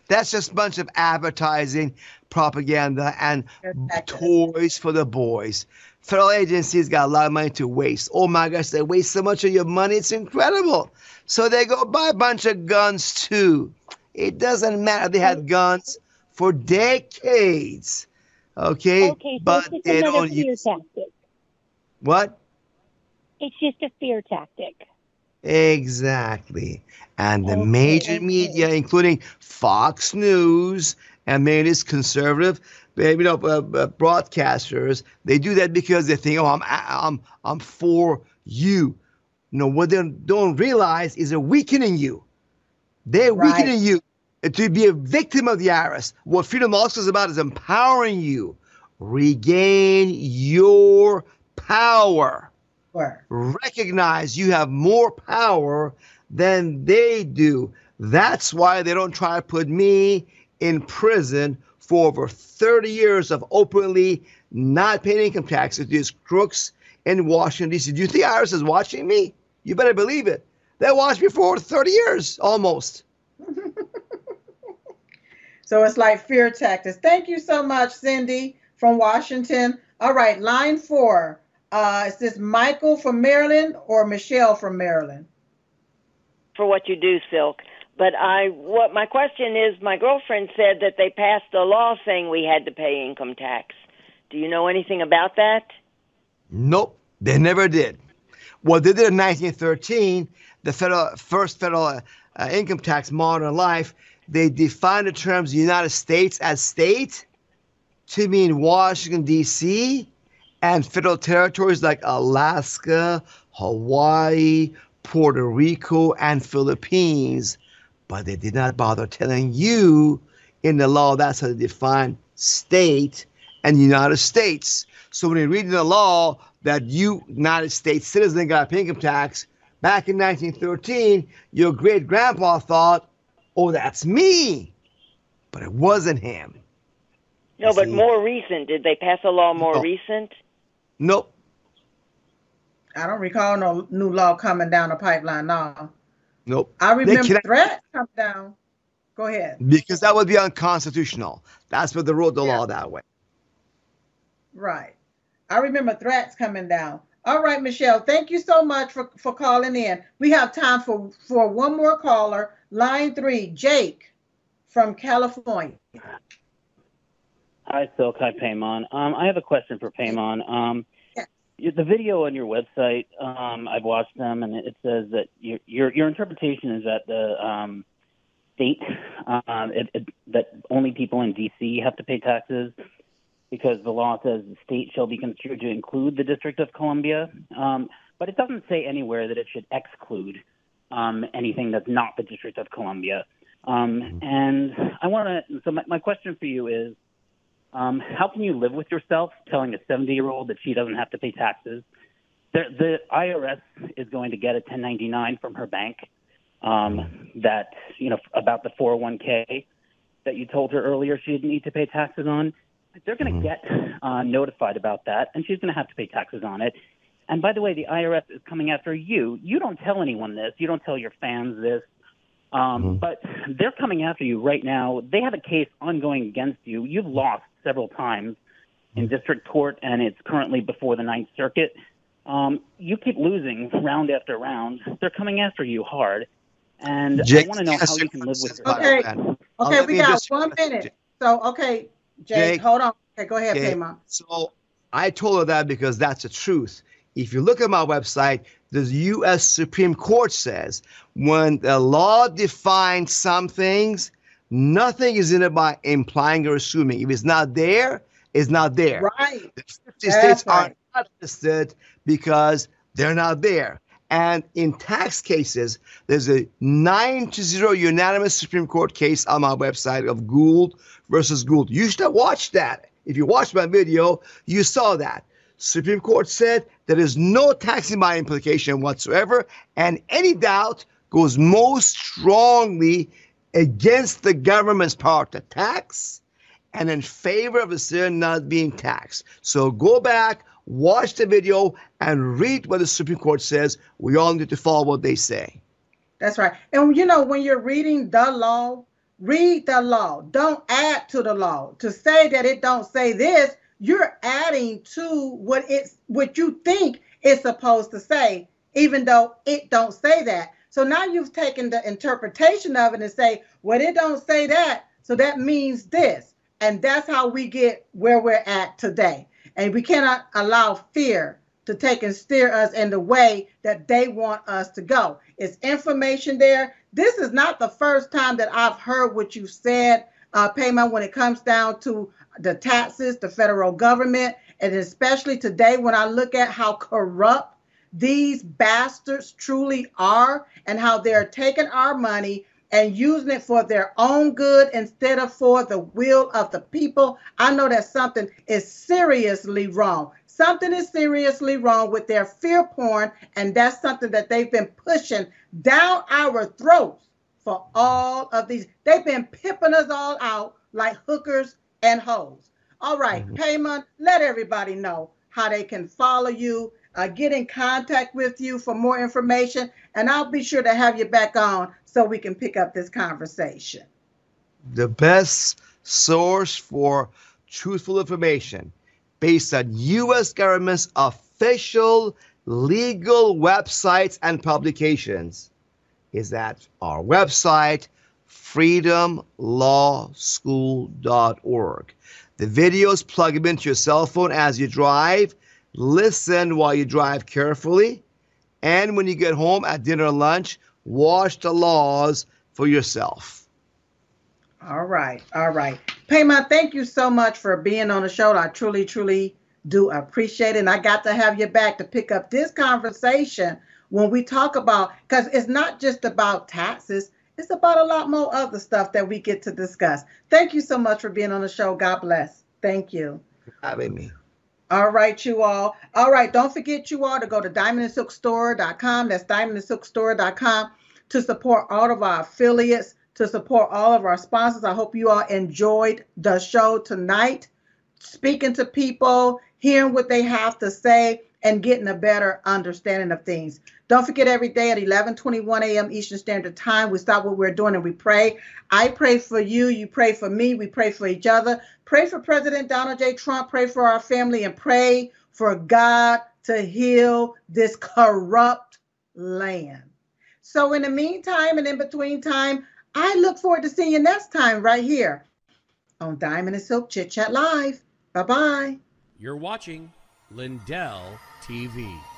that's just a bunch of advertising, propaganda, and They're attacking us. toys for the boys. Federal agencies got a lot of money to waste. Oh my gosh, they waste so much of your money, it's incredible. So they go buy a bunch of guns too. It doesn't matter. They had guns for decades. Okay? Okay, so but it's just they another don't fear use tactic. what? It's just a fear tactic. Exactly. And the Okay, major okay. media, including Fox News and many conservative, you know, uh, uh, broadcasters, they do that because they think, oh, I'm, I'm, I'm for you. No, what they don't realize is they're weakening you. They're Right. weakening you to be a victim of the IRS. What Freedom Law School is about is empowering you. Regain your power Where? recognize you have more power than they do. That's why they don't try to put me in prison for over 30 years of openly not paying income taxes to these crooks in Washington, D.C. Do you think IRS is watching me? You better believe it. They watched me for 30 years almost. So it's like fear tactics. Thank you so much, Cindy from Washington. All right, line four. Uh, is this Michael from Maryland or Michelle from Maryland? for what you do, Silk. But I, what my question is, my girlfriend said that they passed a law saying we had to pay income tax. Do you know anything about that? Nope, they never did. Well, they did in 1913, the federal first federal uh, uh, income tax modern life, they define the terms United States as state to mean Washington D.C. and federal territories like Alaska, Hawaii, Puerto Rico, and Philippines. But they did not bother telling you in the law that's how they define state and United States. So when you read in the law that you, United States citizen, got income tax back in 1913, your great grandpa thought, oh, that's me. But it wasn't him. No, but See? more recent. Did they pass a law more No. recent? Nope. I don't recall no new law coming down the pipeline now. Nope. I remember cannot- threats come down. Go ahead. Because that would be unconstitutional. That's what they wrote the Yeah. law that way. Right. I remember threats coming down. All right, Michelle, thank you so much for, for calling in. We have time for, for one more caller. Line three, Jake from California. Hi, Silk. Hi, Peymon. Um, I have a question for Peymon. Um, the video on your website, um, I've watched them, and it says that your your, your interpretation is that the um, state um, it, it, that only people in D.C. have to pay taxes because the law says the state shall be construed to include the District of Columbia, um, but it doesn't say anywhere that it should exclude um, anything that's not the District of Columbia. Um, and I want to. So my, my question for you is um, how can you live with yourself telling a 70 year old that she doesn't have to pay taxes? The, the IRS is going to get a 1099 from her bank um, that, you know, about the 401k that you told her earlier she didn't need to pay taxes on. They're going to get uh, notified about that, and she's going to have to pay taxes on it. And by the way, the IRS is coming after you. You don't tell anyone this. You don't tell your fans this. Um, mm-hmm. But they're coming after you right now. They have a case ongoing against you. You've lost several times in district court, and it's currently before the Ninth Circuit. Um, you keep losing round after round. They're coming after you hard, and Jake, I want to know how you can live with yourself. Okay, okay, we got one minute. So, okay, Jake, Jake hold on. Okay, go ahead, okay. Peymon. So, I told her that because that's the truth. If you look at my website, the U.S. Supreme Court says when the law defines some things, Nothing is in it by implying or assuming. If it's not there, it's not there. Right. The 50 states right. are not listed because they're not there. And in tax cases, there's a nine to zero unanimous Supreme Court case on my website of Gould versus Gould. You should have watched that. If you watched my video, you saw that. Supreme Court said there is no taxing by implication whatsoever, and any doubt goes most strongly against the government's power to tax and in favor of a citizen not being taxed. So go back, watch the video, and read what the Supreme Court says. We all need to follow what they say. That's right. And you know, when you're reading the law, read the law. Don't add to the law. To say that it don't say this, you're adding to what it's what you think it's supposed to say, even though it don't say that. So now you've taken the interpretation of it and say, well, it don't say that, so that means this. And that's how we get where we're at today. And we cannot allow fear to take and steer us in the way that they want us to go. It's information there. This is not the first time that I've heard what you said, uh, Peymon, when it comes down to the taxes, the federal government, and especially today when I look at how corrupt these bastards truly are and how they're taking our money and using it for their own good instead of for the will of the people, I know that something is seriously wrong. Something is seriously wrong with their fear porn, and that's something that they've been pushing down our throats for all of these. They've been pimping us all out like hookers and hoes. All right, mm-hmm. Peymon, let everybody know how they can follow you uh, get in contact with you for more information, and I'll be sure to have you back on so we can pick up this conversation. The best source for truthful information based on U.S. government's official legal websites and publications is at our website, freedomlawschool.org. The videos plug them into your cell phone as you drive Listen while you drive carefully. And when you get home at dinner and lunch, watch the laws for yourself. All right. All right. Peymon, thank you so much for being on the show. I truly, truly do appreciate it. And I got to have you back to pick up this conversation when we talk about, because it's not just about taxes, it's about a lot more other stuff that we get to discuss. Thank you so much for being on the show. God bless. Thank you. having me. All right, you all. All right, don't forget you all to go to diamondandsilkstore.com. That's diamondandsilkstore.com to support all of our affiliates, to support all of our sponsors. I hope you all enjoyed the show tonight, speaking to people, hearing what they have to say, and getting a better understanding of things. Don't forget every day at 11:21 a.m. Eastern Standard Time, we stop what we're doing and we pray. I pray for you, you pray for me, we pray for each other. Pray for President Donald J. Trump, pray for our family, and pray for God to heal this corrupt land. So, in the meantime and in between time, I look forward to seeing you next time right here on Diamond and Silk Chit Chat Live. Bye bye. You're watching Lindell TV.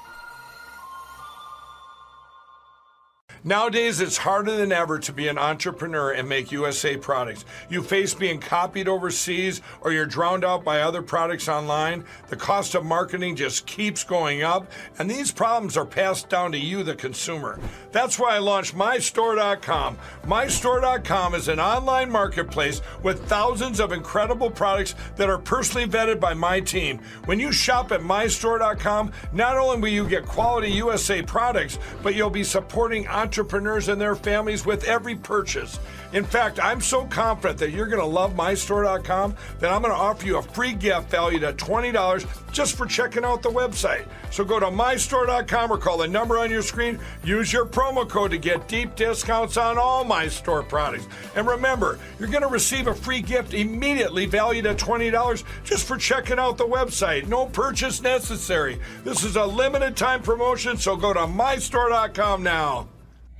Nowadays, it's harder than ever to be an entrepreneur and make USA products. You face being copied overseas or you're drowned out by other products online. The cost of marketing just keeps going up, and these problems are passed down to you, the consumer. That's why I launched MyStore.com. MyStore.com is an online marketplace with thousands of incredible products that are personally vetted by my team. When you shop at MyStore.com, not only will you get quality USA products, but you'll be supporting entrepreneurs entrepreneurs and their families with every purchase. In fact, I'm so confident that you're going to love mystore.com that I'm going to offer you a free gift valued at $20 just for checking out the website. So go to mystore.com or call the number on your screen. Use your promo code to get deep discounts on all my store products. And remember, you're going to receive a free gift immediately valued at $20 just for checking out the website. No purchase necessary. This is a limited time promotion, so go to mystore.com now.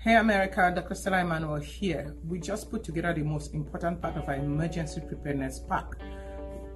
Hey America, Dr. Stella Immanuel here. We just put together the most important part of our emergency preparedness pack.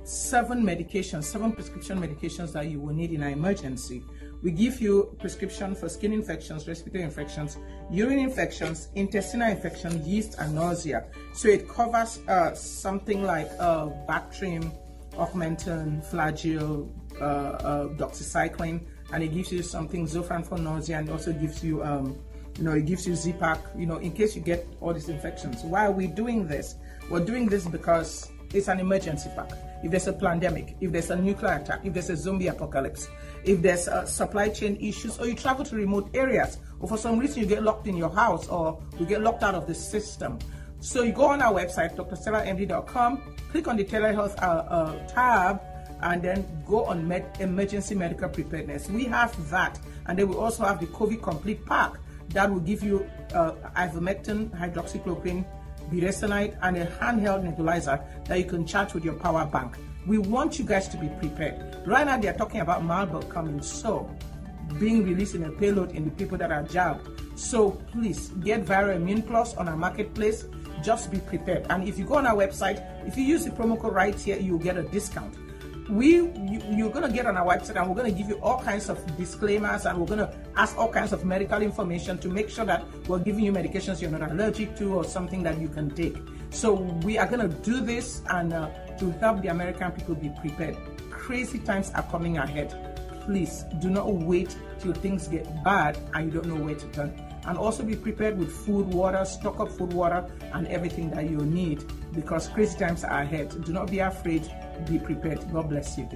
Seven medications, seven prescription medications that you will need in an emergency. We give you prescription for skin infections, respiratory infections, urine infections, intestinal infection, yeast, and nausea. So it covers uh, something like uh, Bactrim, Augmentin, Flagyl, uh, uh, doxycycline, and it gives you something Zofran for nausea, and also gives you um, you know, it gives you Z-Pak, you know, in case you get all these infections. Why are we doing this? We're doing this because it's an emergency pack. If there's a pandemic, if there's a nuclear attack, if there's a zombie apocalypse, if there's uh, supply chain issues, or you travel to remote areas, or for some reason you get locked in your house, or you get locked out of the system. So you go on our website, drstellamd.com, click on the telehealth uh, uh, tab, and then go on med- emergency medical preparedness. We have that, and then we also have the COVID complete pack that will give you uh, ivermectin, hydroxychloroquine, budesonide, and a handheld nebulizer that you can charge with your power bank. We want you guys to be prepared. Right now, they are talking about Marburg coming, so being released in a payload in the people that are jabbed. So please get Viral Immune Plus on our marketplace. Just be prepared. And if you go on our website, if you use the promo code right here, you'll get a discount we you, you're to get on our website and we're to give you all kinds of disclaimers and we're to ask all kinds of medical information to make sure that we're giving you medications you're not allergic to or something that you can take. So we are to do this and uh, to help the american people be prepared. Crazy times are coming ahead. Please do not wait till things get bad and you don't know where to turn. And also be prepared with food water stock up food water and everything that you need because crazy times are ahead. Do not be afraid be prepared. God bless you.